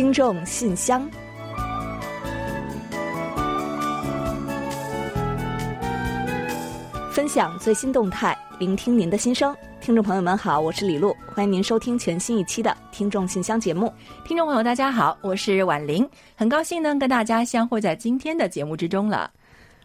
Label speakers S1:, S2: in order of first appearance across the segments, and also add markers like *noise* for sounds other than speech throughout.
S1: 听众信箱，分享最新动态，聆听您的心声。听众朋友们好，我是李璐，欢迎您收听全新一期的《听众信箱》节目。
S2: 听众朋友大家好，我是婉玲，很高兴呢跟大家相会在今天的节目之中了。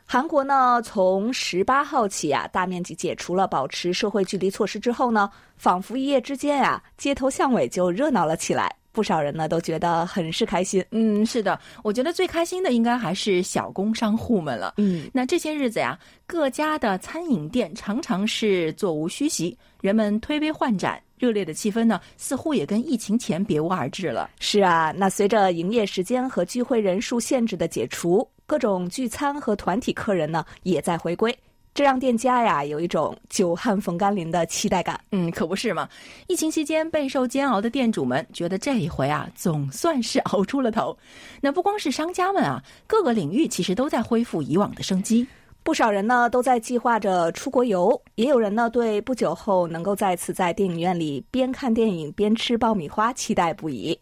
S1: 韩国呢，从十八号起啊，大面积解除了保持社会距离措施之后呢，仿佛一夜之间啊，街头巷尾就热闹了起来。不少人呢都觉得很是开心。
S2: 嗯，是的，我觉得最开心的应该还是小工商户们了。
S1: 嗯，
S2: 那这些日子呀，各家的餐饮店常常是座无虚席，人们推杯换盏，热烈的气氛呢，似乎也跟疫情前别无二致了。
S1: 是啊，那随着营业时间和聚会人数限制的解除，各种聚餐和团体客人呢也在回归。这让店家呀有一种久旱逢甘霖的期待感。
S2: 嗯，可不是嘛！疫情期间备受煎熬的店主们觉得这一回啊，总算是 *laughs* 熬出了头。那不光是商家们啊，各个领域其实都在恢复以往的生机。
S1: 不少人呢都在计划着出国游，也有人呢对不久后能够再次在电影院里边看电影边吃爆米花期待不已。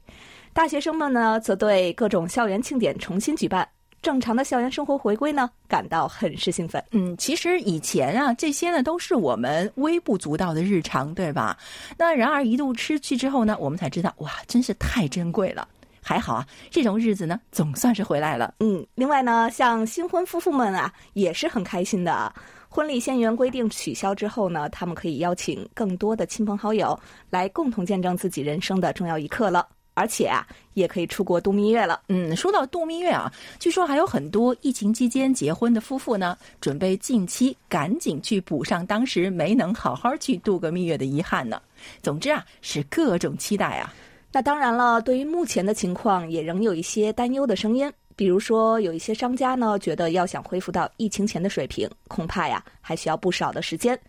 S1: 大学生们呢则对各种校园庆典重新举办。正常的校园生活回归呢，感到很是兴奋。
S2: 嗯，其实以前啊，这些呢都是我们微不足道的日常，对吧？那然而一度失去之后呢，我们才知道，哇，真是太珍贵了。还好啊，这种日子呢，总算是回来了。
S1: 嗯，另外呢，像新婚夫妇们啊，也是很开心的。婚礼限员规定取消之后呢，他们可以邀请更多的亲朋好友来共同见证自己人生的重要一刻了。而且啊，也可以出国度蜜月了。
S2: 嗯，说到度蜜月啊，据说还有很多疫情期间结婚的夫妇呢，准备近期赶紧去补上当时没能好好去度个蜜月的遗憾呢。总之啊，是各种期待啊。
S1: 那当然了，对于目前的情况，也仍有一些担忧的声音。比如说，有一些商家呢，觉得要想恢复到疫情前的水平，恐怕呀，还需要不少的时间。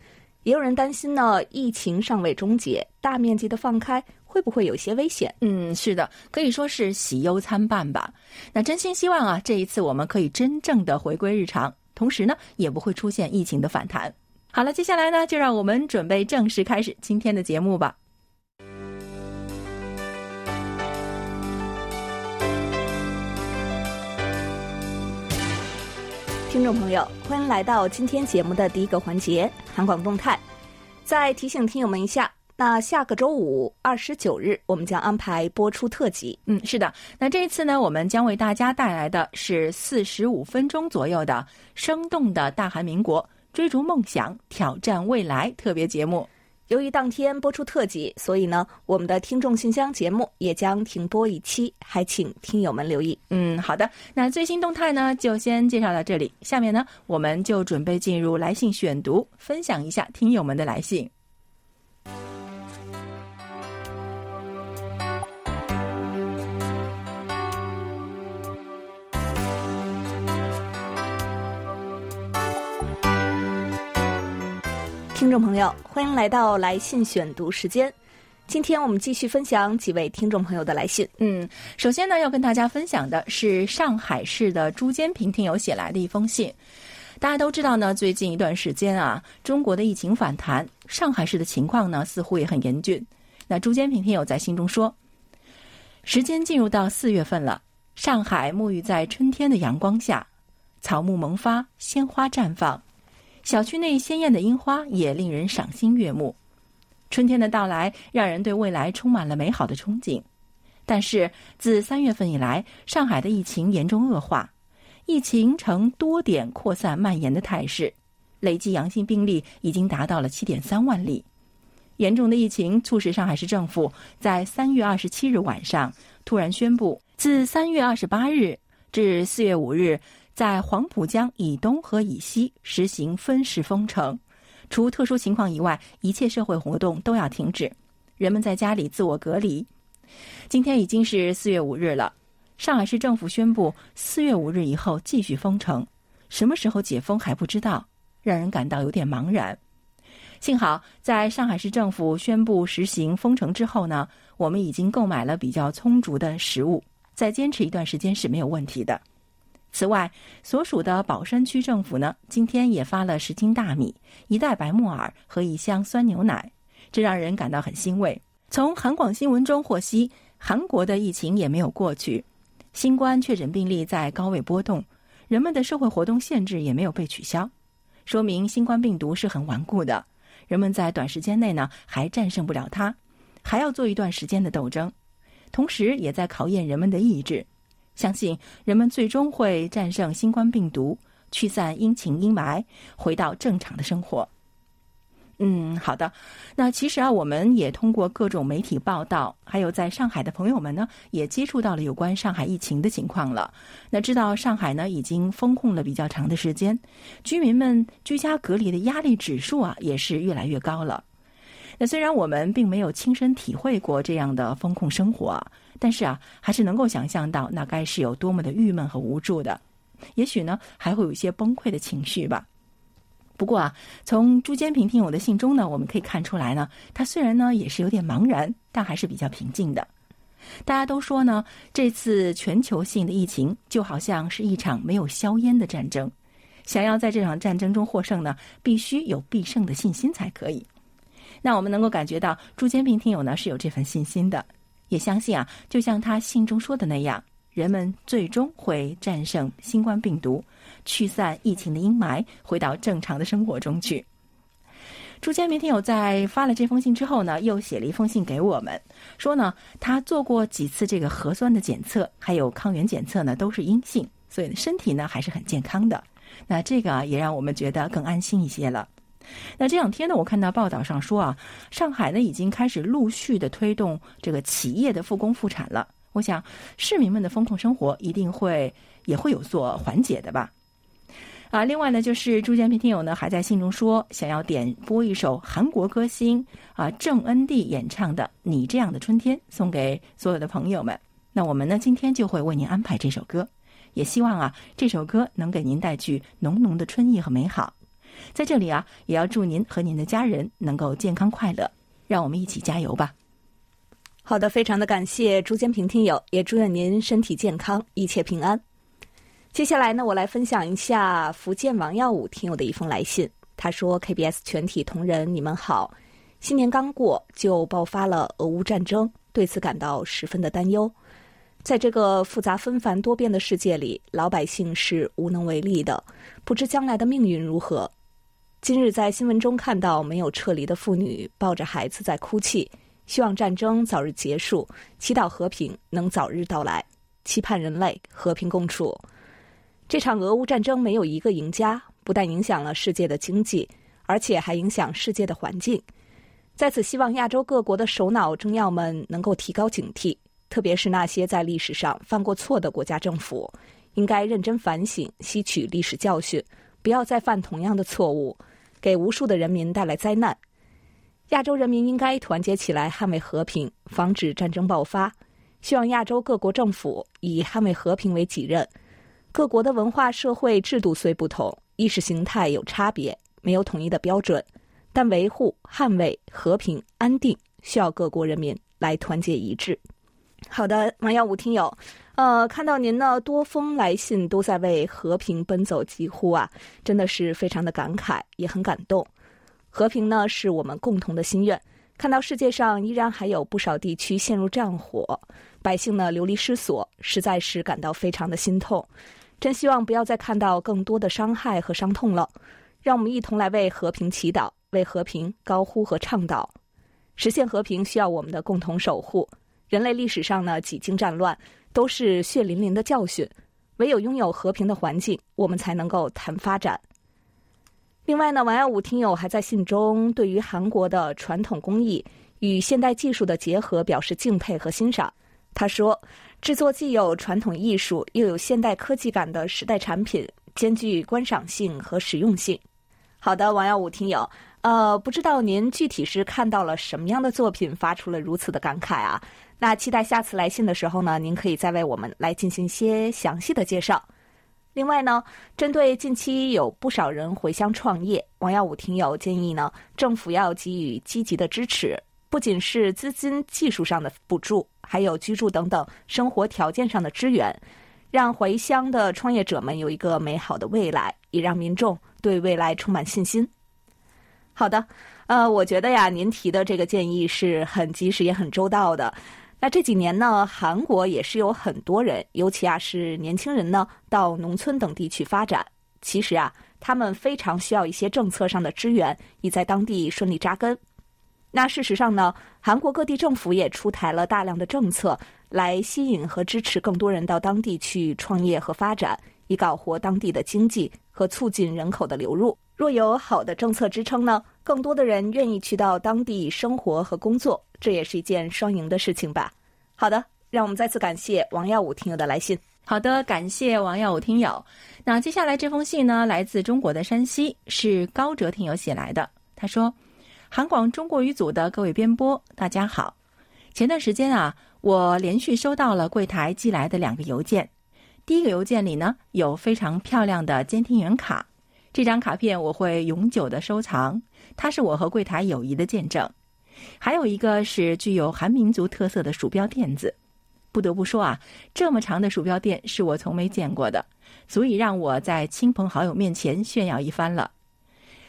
S1: 也有人担心呢，疫情尚未终结，大面积的放开。会不会有些危险？
S2: 嗯，是的，可以说是喜忧参半吧。那真心希望啊，这一次我们可以真正的回归日常，同时呢，也不会出现疫情的反弹。好了，接下来呢，就让我们准备正式开始今天的节目吧。
S1: 听众朋友，欢迎来到今天节目的第一个环节——韩广动态。再提醒听友们一下。那下个周五二十九日，我们将安排播出特辑。
S2: 嗯，是的。那这一次呢，我们将为大家带来的是四十五分钟左右的生动的大韩民国追逐梦想、挑战未来特别节目。
S1: 由于当天播出特辑，所以呢，我们的听众信箱节目也将停播一期，还请听友们留意。
S2: 嗯，好的。那最新动态呢，就先介绍到这里。下面呢，我们就准备进入来信选读，分享一下听友们的来信。
S1: 听众朋友，欢迎来到来信选读时间。今天我们继续分享几位听众朋友的来信。
S2: 嗯，首先呢，要跟大家分享的是上海市的朱坚平听友写来的一封信。大家都知道呢，最近一段时间啊，中国的疫情反弹，上海市的情况呢似乎也很严峻。那朱坚平听友在信中说：“时间进入到四月份了，上海沐浴在春天的阳光下，草木萌发，鲜花绽放。”小区内鲜艳的樱花也令人赏心悦目，春天的到来让人对未来充满了美好的憧憬。但是自三月份以来，上海的疫情严重恶化，疫情呈多点扩散蔓延的态势，累计阳性病例已经达到了七点三万例。严重的疫情促使上海市政府在三月二十七日晚上突然宣布，自三月二十八日至四月五日。在黄浦江以东和以西实行分时封城，除特殊情况以外，一切社会活动都要停止，人们在家里自我隔离。今天已经是四月五日了，上海市政府宣布四月五日以后继续封城，什么时候解封还不知道，让人感到有点茫然。幸好在上海市政府宣布实行封城之后呢，我们已经购买了比较充足的食物，再坚持一段时间是没有问题的。此外，所属的宝山区政府呢，今天也发了十斤大米、一袋白木耳和一箱酸牛奶，这让人感到很欣慰。从韩广新闻中获悉，韩国的疫情也没有过去，新冠确诊病例在高位波动，人们的社会活动限制也没有被取消，说明新冠病毒是很顽固的，人们在短时间内呢还战胜不了它，还要做一段时间的斗争，同时也在考验人们的意志。相信人们最终会战胜新冠病毒，驱散阴晴阴霾，回到正常的生活。嗯，好的。那其实啊，我们也通过各种媒体报道，还有在上海的朋友们呢，也接触到了有关上海疫情的情况了。那知道上海呢已经封控了比较长的时间，居民们居家隔离的压力指数啊也是越来越高了。那虽然我们并没有亲身体会过这样的风控生活。但是啊，还是能够想象到那该是有多么的郁闷和无助的，也许呢还会有一些崩溃的情绪吧。不过啊，从朱坚平听友的信中呢，我们可以看出来呢，他虽然呢也是有点茫然，但还是比较平静的。大家都说呢，这次全球性的疫情就好像是一场没有硝烟的战争，想要在这场战争中获胜呢，必须有必胜的信心才可以。那我们能够感觉到朱坚平听友呢是有这份信心的。也相信啊，就像他信中说的那样，人们最终会战胜新冠病毒，驱散疫情的阴霾，回到正常的生活中去。朱坚平听友在发了这封信之后呢，又写了一封信给我们，说呢，他做过几次这个核酸的检测，还有抗原检测呢，都是阴性，所以身体呢还是很健康的。那这个也让我们觉得更安心一些了。那这两天呢，我看到报道上说啊，上海呢已经开始陆续的推动这个企业的复工复产了。我想市民们的风控生活一定会也会有所缓解的吧。啊，另外呢，就是朱建平听友呢还在信中说，想要点播一首韩国歌星啊郑恩地演唱的《你这样的春天》，送给所有的朋友们。那我们呢今天就会为您安排这首歌，也希望啊这首歌能给您带去浓浓的春意和美好。在这里啊，也要祝您和您的家人能够健康快乐，让我们一起加油吧。
S1: 好的，非常的感谢朱坚平听友，也祝愿您身体健康，一切平安。接下来呢，我来分享一下福建王耀武听友的一封来信。他说：“KBS 全体同仁，你们好，新年刚过就爆发了俄乌战争，对此感到十分的担忧。在这个复杂纷繁多变的世界里，老百姓是无能为力的，不知将来的命运如何。”今日在新闻中看到没有撤离的妇女抱着孩子在哭泣，希望战争早日结束，祈祷和平能早日到来，期盼人类和平共处。这场俄乌战争没有一个赢家，不但影响了世界的经济，而且还影响世界的环境。在此，希望亚洲各国的首脑政要们能够提高警惕，特别是那些在历史上犯过错的国家政府，应该认真反省，吸取历史教训，不要再犯同样的错误。给无数的人民带来灾难，亚洲人民应该团结起来捍卫和平，防止战争爆发。希望亚洲各国政府以捍卫和平为己任。各国的文化、社会制度虽不同，意识形态有差别，没有统一的标准，但维护、捍卫和平、安定，需要各国人民来团结一致。好的，王耀武听友。呃，看到您呢，多封来信都在为和平奔走疾呼啊，真的是非常的感慨，也很感动。和平呢，是我们共同的心愿。看到世界上依然还有不少地区陷入战火，百姓呢流离失所，实在是感到非常的心痛。真希望不要再看到更多的伤害和伤痛了。让我们一同来为和平祈祷，为和平高呼和倡导。实现和平需要我们的共同守护。人类历史上呢，几经战乱。都是血淋淋的教训，唯有拥有和平的环境，我们才能够谈发展。另外呢，王耀武听友还在信中对于韩国的传统工艺与现代技术的结合表示敬佩和欣赏。他说：“制作既有传统艺术又有现代科技感的时代产品，兼具观赏性和实用性。”好的，王耀武听友，呃，不知道您具体是看到了什么样的作品，发出了如此的感慨啊？那期待下次来信的时候呢，您可以再为我们来进行一些详细的介绍。另外呢，针对近期有不少人回乡创业，王耀武听友建议呢，政府要给予积极的支持，不仅是资金、技术上的补助，还有居住等等生活条件上的支援，让回乡的创业者们有一个美好的未来，也让民众对未来充满信心。好的，呃，我觉得呀，您提的这个建议是很及时也很周到的。那这几年呢，韩国也是有很多人，尤其啊是年轻人呢，到农村等地去发展。其实啊，他们非常需要一些政策上的支援，以在当地顺利扎根。那事实上呢，韩国各地政府也出台了大量的政策，来吸引和支持更多人到当地去创业和发展，以搞活当地的经济和促进人口的流入。若有好的政策支撑呢，更多的人愿意去到当地生活和工作，这也是一件双赢的事情吧。好的，让我们再次感谢王耀武听友的来信。
S2: 好的，感谢王耀武听友。那接下来这封信呢，来自中国的山西，是高哲听友写来的。他说：“韩广中国语组的各位编播，大家好。前段时间啊，我连续收到了柜台寄来的两个邮件。第一个邮件里呢，有非常漂亮的监听员卡，这张卡片我会永久的收藏，它是我和柜台友谊的见证。还有一个是具有韩民族特色的鼠标垫子。”不得不说啊，这么长的鼠标垫是我从没见过的，足以让我在亲朋好友面前炫耀一番了。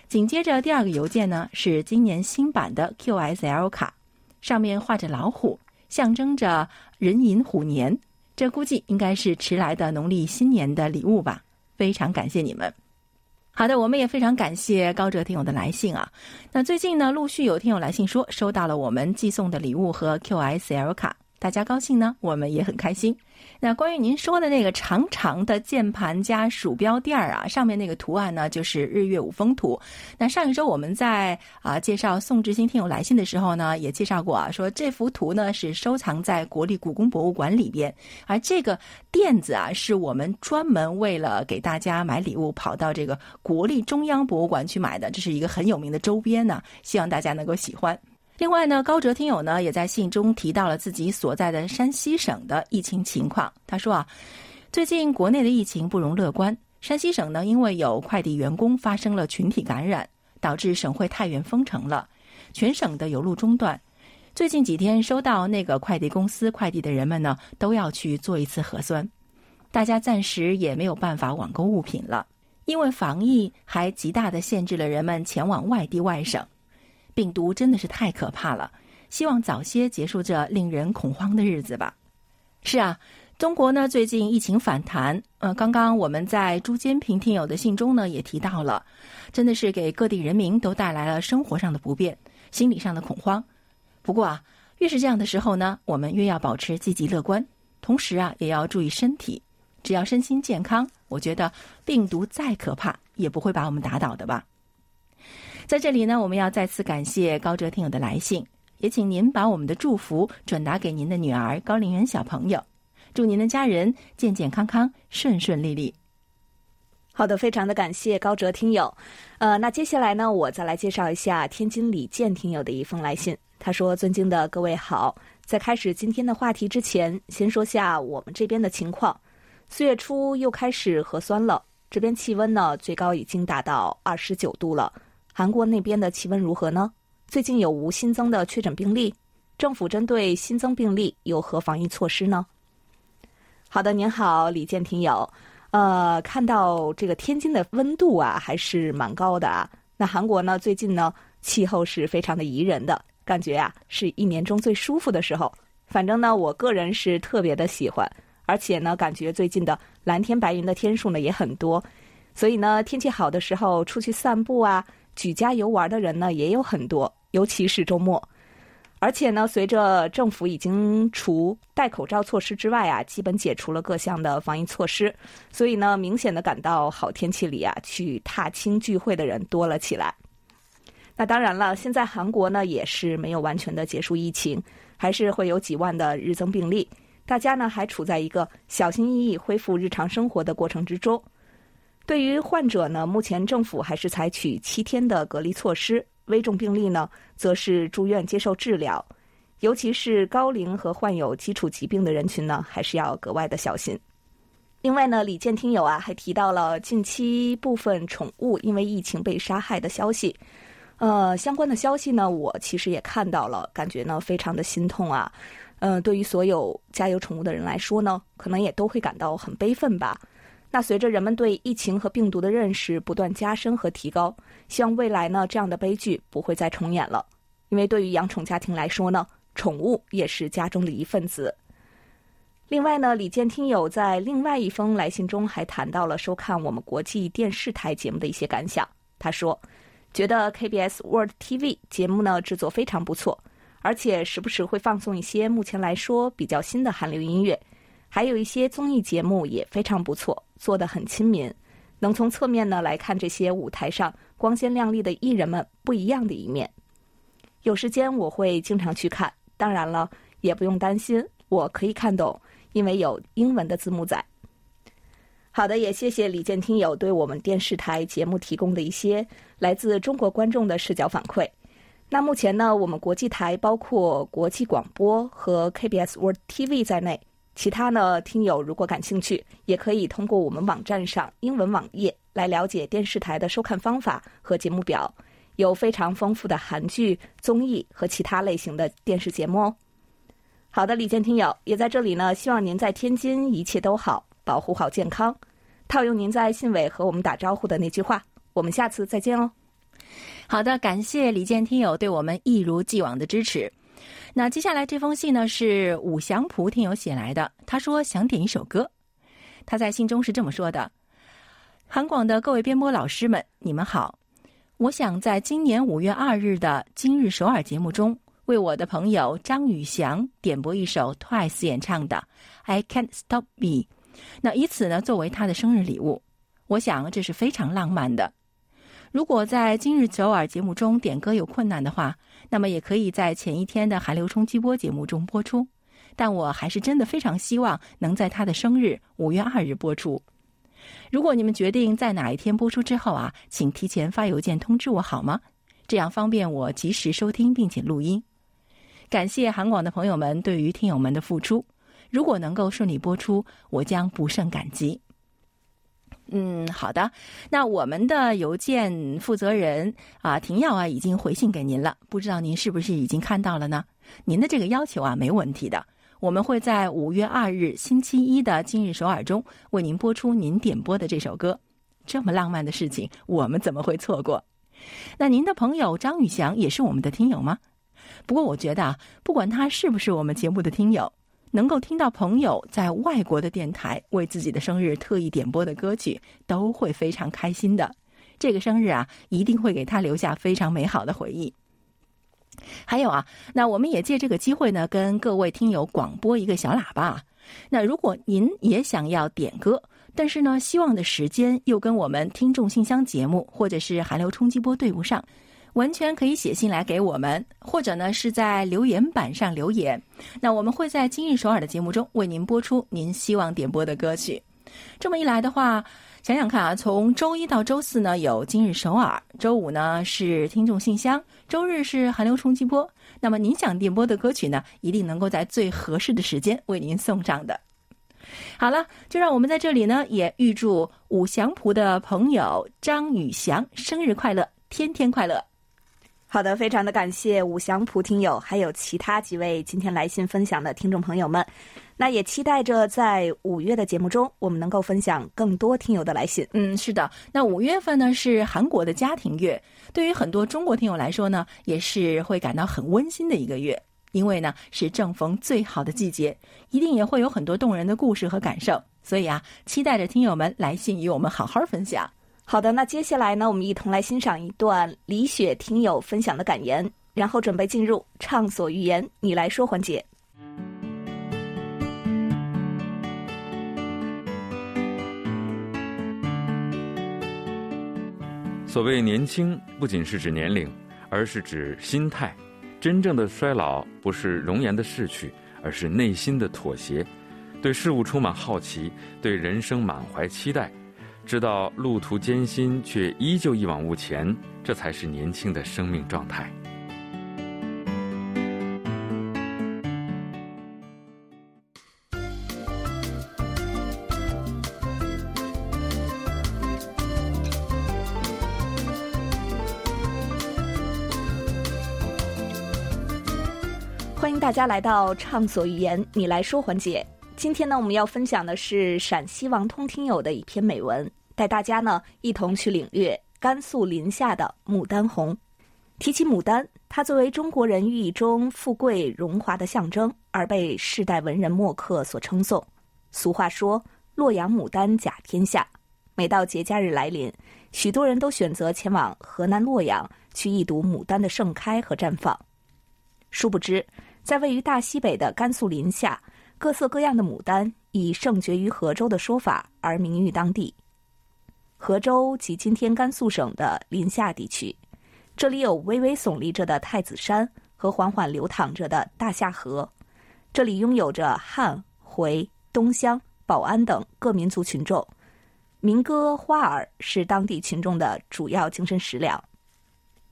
S2: 紧接着第二个邮件呢，是今年新版的 QSL 卡，上面画着老虎，象征着壬寅虎年。这估计应该是迟来的农历新年的礼物吧。非常感谢你们。好的，我们也非常感谢高哲听友的来信啊。那最近呢，陆续有听友来信说收到了我们寄送的礼物和 QSL 卡。大家高兴呢，我们也很开心。那关于您说的那个长长的键盘加鼠标垫儿啊，上面那个图案呢，就是日月五峰图。那上一周我们在啊介绍宋志新听友来信的时候呢，也介绍过啊，说这幅图呢是收藏在国立故宫博物馆里边，而这个垫子啊，是我们专门为了给大家买礼物跑到这个国立中央博物馆去买的，这是一个很有名的周边呢，希望大家能够喜欢。另外呢，高哲听友呢也在信中提到了自己所在的山西省的疫情情况。他说啊，最近国内的疫情不容乐观。山西省呢，因为有快递员工发生了群体感染，导致省会太原封城了，全省的邮路中断。最近几天收到那个快递公司快递的人们呢，都要去做一次核酸。大家暂时也没有办法网购物品了，因为防疫还极大的限制了人们前往外地外省。病毒真的是太可怕了，希望早些结束这令人恐慌的日子吧。是啊，中国呢最近疫情反弹，呃，刚刚我们在朱坚平听友的信中呢也提到了，真的是给各地人民都带来了生活上的不便、心理上的恐慌。不过啊，越是这样的时候呢，我们越要保持积极乐观，同时啊也要注意身体。只要身心健康，我觉得病毒再可怕也不会把我们打倒的吧。在这里呢，我们要再次感谢高哲听友的来信，也请您把我们的祝福转达给您的女儿高林媛小朋友，祝您的家人健健康康、顺顺利利。
S1: 好的，非常的感谢高哲听友。呃，那接下来呢，我再来介绍一下天津李健听友的一封来信。他说：“尊敬的各位好，在开始今天的话题之前，先说下我们这边的情况。四月初又开始核酸了，这边气温呢最高已经达到二十九度了。”韩国那边的气温如何呢？最近有无新增的确诊病例？政府针对新增病例有何防疫措施呢？好的，您好，李健听友，呃，看到这个天津的温度啊，还是蛮高的啊。那韩国呢，最近呢，气候是非常的宜人的，感觉啊，是一年中最舒服的时候。反正呢，我个人是特别的喜欢，而且呢，感觉最近的蓝天白云的天数呢也很多，所以呢，天气好的时候出去散步啊。举家游玩的人呢也有很多，尤其是周末。而且呢，随着政府已经除戴口罩措施之外啊，基本解除了各项的防疫措施，所以呢，明显的感到好天气里啊，去踏青聚会的人多了起来。那当然了，现在韩国呢也是没有完全的结束疫情，还是会有几万的日增病例，大家呢还处在一个小心翼翼恢复日常生活的过程之中。对于患者呢，目前政府还是采取七天的隔离措施。危重病例呢，则是住院接受治疗。尤其是高龄和患有基础疾病的人群呢，还是要格外的小心。另外呢，李健听友啊，还提到了近期部分宠物因为疫情被杀害的消息。呃，相关的消息呢，我其实也看到了，感觉呢非常的心痛啊。呃，对于所有家有宠物的人来说呢，可能也都会感到很悲愤吧。那随着人们对疫情和病毒的认识不断加深和提高，希望未来呢这样的悲剧不会再重演了。因为对于养宠家庭来说呢，宠物也是家中的一份子。另外呢，李健听友在另外一封来信中还谈到了收看我们国际电视台节目的一些感想。他说，觉得 KBS World TV 节目呢制作非常不错，而且时不时会放送一些目前来说比较新的韩流音乐，还有一些综艺节目也非常不错，做得很亲民，能从侧面呢来看这些舞台上光鲜亮丽的艺人们不一样的一面。有时间我会经常去看，当然了，也不用担心，我可以看懂。因为有英文的字幕在。好的，也谢谢李健听友对我们电视台节目提供的一些来自中国观众的视角反馈。那目前呢，我们国际台包括国际广播和 KBS World TV 在内，其他呢听友如果感兴趣，也可以通过我们网站上英文网页来了解电视台的收看方法和节目表，有非常丰富的韩剧、综艺和其他类型的电视节目哦。好的，李健听友也在这里呢。希望您在天津一切都好，保护好健康。套用您在信尾和我们打招呼的那句话，我们下次再见哦。
S2: 好的，感谢李健听友对我们一如既往的支持。那接下来这封信呢是武祥普听友写来的，他说想点一首歌。他在信中是这么说的：“韩广的各位编播老师们，你们好。我想在今年五月二日的《今日首尔》节目中。”为我的朋友张宇翔点播一首 Twice 演唱的《I Can't Stop Me》，那以此呢作为他的生日礼物，我想这是非常浪漫的。如果在今日首尔节目中点歌有困难的话，那么也可以在前一天的韩流冲击波节目中播出。但我还是真的非常希望能在他的生日五月二日播出。如果你们决定在哪一天播出之后啊，请提前发邮件通知我好吗？这样方便我及时收听并且录音。感谢韩广的朋友们对于听友们的付出，如果能够顺利播出，我将不胜感激。嗯，好的，那我们的邮件负责人啊，婷瑶啊，已经回信给您了，不知道您是不是已经看到了呢？您的这个要求啊，没问题的，我们会在五月二日星期一的今日首尔中为您播出您点播的这首歌。这么浪漫的事情，我们怎么会错过？那您的朋友张宇翔也是我们的听友吗？不过我觉得啊，不管他是不是我们节目的听友，能够听到朋友在外国的电台为自己的生日特意点播的歌曲，都会非常开心的。这个生日啊，一定会给他留下非常美好的回忆。还有啊，那我们也借这个机会呢，跟各位听友广播一个小喇叭。那如果您也想要点歌，但是呢，希望的时间又跟我们听众信箱节目或者是韩流冲击波对不上。完全可以写信来给我们，或者呢是在留言板上留言。那我们会在今日首尔的节目中为您播出您希望点播的歌曲。这么一来的话，想想看啊，从周一到周四呢有今日首尔，周五呢是听众信箱，周日是韩流冲击波。那么您想点播的歌曲呢，一定能够在最合适的时间为您送上的。好了，就让我们在这里呢也预祝武祥谱的朋友张宇翔生日快乐，天天快乐。
S1: 好的，非常的感谢五祥普听友，还有其他几位今天来信分享的听众朋友们。那也期待着在五月的节目中，我们能够分享更多听友的来信。
S2: 嗯，是的。那五月份呢是韩国的家庭月，对于很多中国听友来说呢，也是会感到很温馨的一个月，因为呢是正逢最好的季节，一定也会有很多动人的故事和感受。所以啊，期待着听友们来信与我们好好分享。
S1: 好的，那接下来呢，我们一同来欣赏一段李雪听友分享的感言，然后准备进入畅所欲言，你来说环节。
S3: 所谓年轻，不仅是指年龄，而是指心态。真正的衰老，不是容颜的逝去，而是内心的妥协，对事物充满好奇，对人生满怀期待。知道路途艰辛，却依旧一往无前，这才是年轻的生命状态。
S1: 欢迎大家来到《畅所欲言》，你来说环节。今天呢，我们要分享的是陕西王通听友的一篇美文，带大家呢一同去领略甘肃临夏的牡丹红。提起牡丹，它。作为中国人寓意中富贵荣华的象征，而被世代文人墨客所称颂。俗话说“洛阳牡丹甲天下”，每到节假日来临，许多人都选择前往河南洛阳去一睹牡丹的盛开和绽放。殊不知，在位于大西北的甘肃临夏，各色各样的牡丹以盛绝于河州的说法而名誉当地。河州及今天甘肃省的临夏地区，这里有巍巍耸立着的太子山和缓缓流淌着的大夏河，这里拥有着汉、回、东乡、保安等各民族群众，民歌花儿是当地群众的主要精神食粮。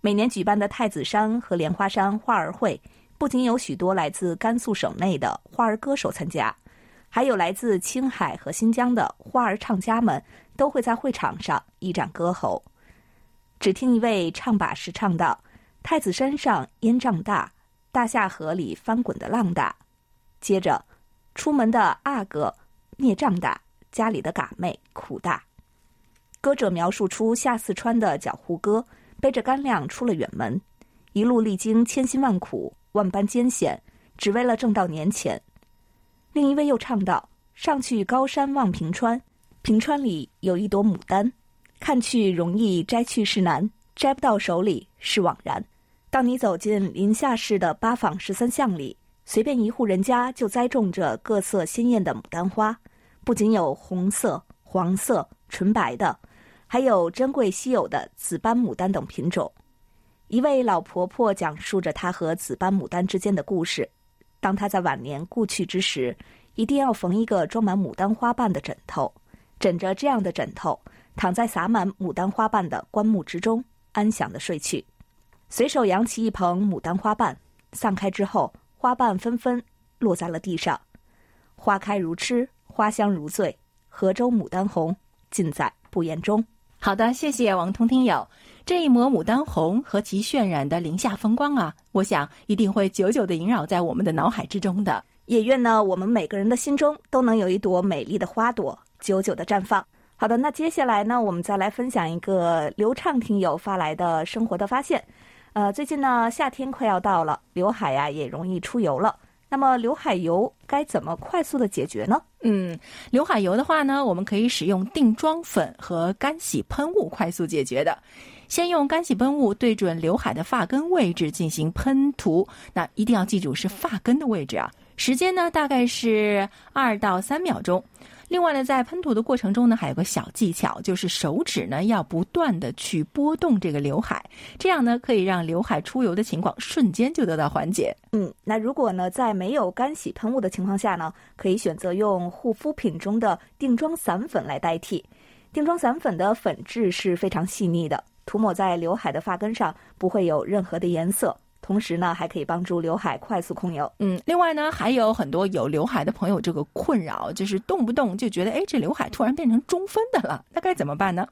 S1: 每年举办的太子山和莲花山花儿会，不仅有许多来自甘肃省内的花儿歌手参加，还有来自青海和新疆的花儿唱家们。都会在会场上一展歌喉。只听一位唱把式唱道：“太子山上烟瘴大，大夏河里翻滚的浪大。”接着，出门的阿哥孽障大，家里的嘎妹苦大。歌者描述出下四川的脚胡哥背着干粮出了远门，一路历经千辛万苦、万般艰险，只为了挣到年钱。另一位又唱道：“上去高山望平川。”平川里有一朵牡丹，看去容易，摘去是难，摘不到手里是枉然。当你走进临夏市的八坊十三巷里，随便一户人家就栽种着各色鲜艳的牡丹花，不仅有红色、黄色、纯白的，还有珍贵稀有的紫斑牡丹等品种。一位老婆婆讲述着她和紫斑牡丹之间的故事。当她在晚年故去之时，一定要缝一个装满牡丹花瓣的枕头。枕着这样的枕头，躺在洒满牡丹花瓣的棺木之中，安详的睡去。随手扬起一捧牡丹花瓣，散开之后，花瓣纷纷落在了地上。花开如痴，花香如醉，河州牡丹红，尽在不言中。
S2: 好的，谢谢王通听友。这一抹牡丹红和其渲染的林下风光啊，我想一定会久久的萦绕在我们的脑海之中的。
S1: 也愿呢，我们每个人的心中都能有一朵美丽的花朵。久久的绽放。好的，那接下来呢，我们再来分享一个流畅听友发来的生活的发现。呃，最近呢，夏天快要到了，刘海呀也容易出油了。那么，刘海油该怎么快速的解决呢？
S2: 嗯，刘海油的话呢，我们可以使用定妆粉和干洗喷雾快速解决的。先用干洗喷雾对准刘海的发根位置进行喷涂，那一定要记住是发根的位置啊。时间呢，大概是二到三秒钟。另外呢，在喷涂的过程中呢，还有个小技巧，就是手指呢要不断的去拨动这个刘海，这样呢可以让刘海出油的情况瞬间就得到缓解。
S1: 嗯，那如果呢在没有干洗喷雾的情况下呢，可以选择用护肤品中的定妆散粉来代替。定妆散粉的粉质是非常细腻的，涂抹在刘海的发根上不会有任何的颜色。同时呢，还可以帮助刘海快速控油。
S2: 嗯，另外呢，还有很多有刘海的朋友，这个困扰就是动不动就觉得，哎，这刘海突然变成中分的了，那该怎么办呢？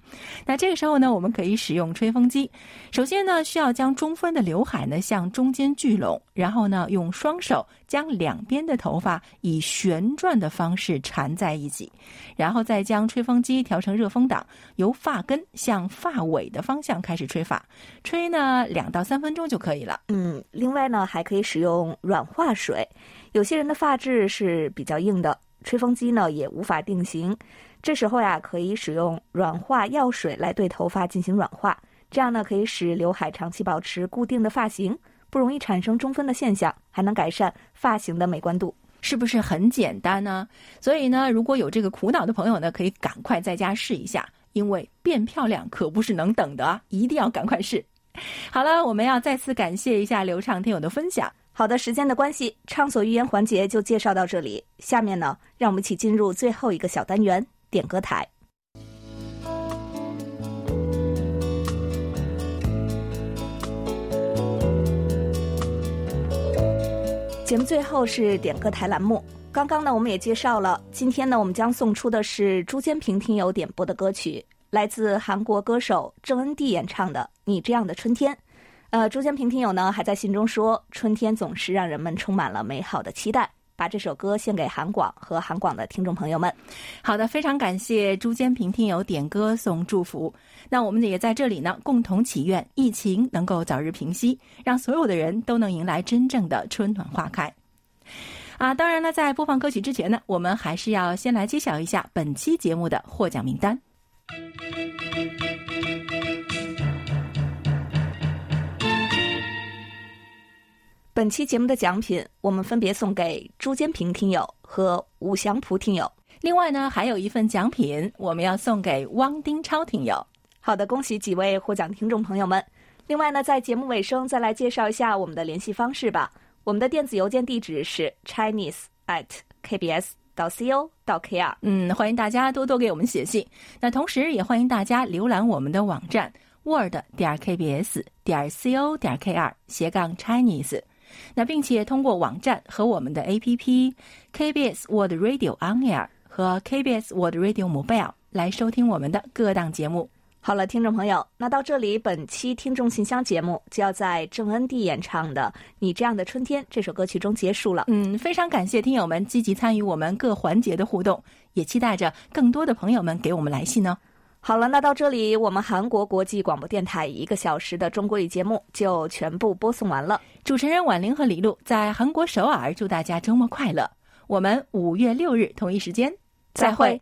S2: 那这个时候呢，我们可以使用吹风机。首先呢，需要将中分的刘海呢向中间聚拢，然后呢，用双手将两边的头发以旋转的方式缠在一起，然后再将吹风机调成热风档，由发根向发尾的方向开始吹发，吹呢两到三分钟就可以了。
S1: 嗯。另外呢，还可以使用软化水。有些人的发质是比较硬的，吹风机呢也无法定型。这时候呀，可以使用软化药水来对头发进行软化，这样呢可以使刘海长期保持固定的发型，不容易产生中分的现象，还能改善发型的美观度。
S2: 是不是很简单呢？所以呢，如果有这个苦恼的朋友呢，可以赶快在家试一下，因为变漂亮可不是能等的，一定要赶快试。*laughs* 好了，我们要再次感谢一下刘畅听友的分享。
S1: 好的，时间的关系，畅所欲言环节就介绍到这里。下面呢，让我们一起进入最后一个小单元——点歌台。节目最后是点歌台栏目。刚刚呢，我们也介绍了，今天呢，我们将送出的是朱坚平听友点播的歌曲。来自韩国歌手郑恩地演唱的《你这样的春天》，呃，朱坚平听友呢还在信中说，春天总是让人们充满了美好的期待，把这首歌献给韩广和韩广的听众朋友们。
S2: 好的，非常感谢朱坚平听友点歌送祝福。那我们也在这里呢，共同祈愿疫情能够早日平息，让所有的人都能迎来真正的春暖花开。啊，当然呢，在播放歌曲之前呢，我们还是要先来揭晓一下本期节目的获奖名单。
S1: 本期节目的奖品，我们分别送给朱坚平听友和武祥普听友。
S2: 另外呢，还有一份奖品，我们要送给汪丁超听友。
S1: 好的，恭喜几位获奖听众朋友们。另外呢，在节目尾声再来介绍一下我们的联系方式吧。我们的电子邮件地址是 chinese at kbs 到 co 到 kr。
S2: 嗯，欢迎大家多多给我们写信。那同时也欢迎大家浏览我们的网站 word 点 kbs 点 co 点 kr 斜杠 chinese。那并且通过网站和我们的 APP KBS World Radio On Air 和 KBS World Radio Mobile 来收听我们的各档节目。
S1: 好了，听众朋友，那到这里，本期听众信箱节目就要在郑恩地演唱的《你这样的春天》这首歌曲中结束了。
S2: 嗯，非常感谢听友们积极参与我们各环节的互动，也期待着更多的朋友们给我们来信呢。
S1: 好了，那到这里，我们韩国国际广播电台一个小时的中国语节目就全部播送完了。
S2: 主持人婉玲和李璐在韩国首尔，祝大家周末快乐。我们五月六日同一时间
S1: 再会。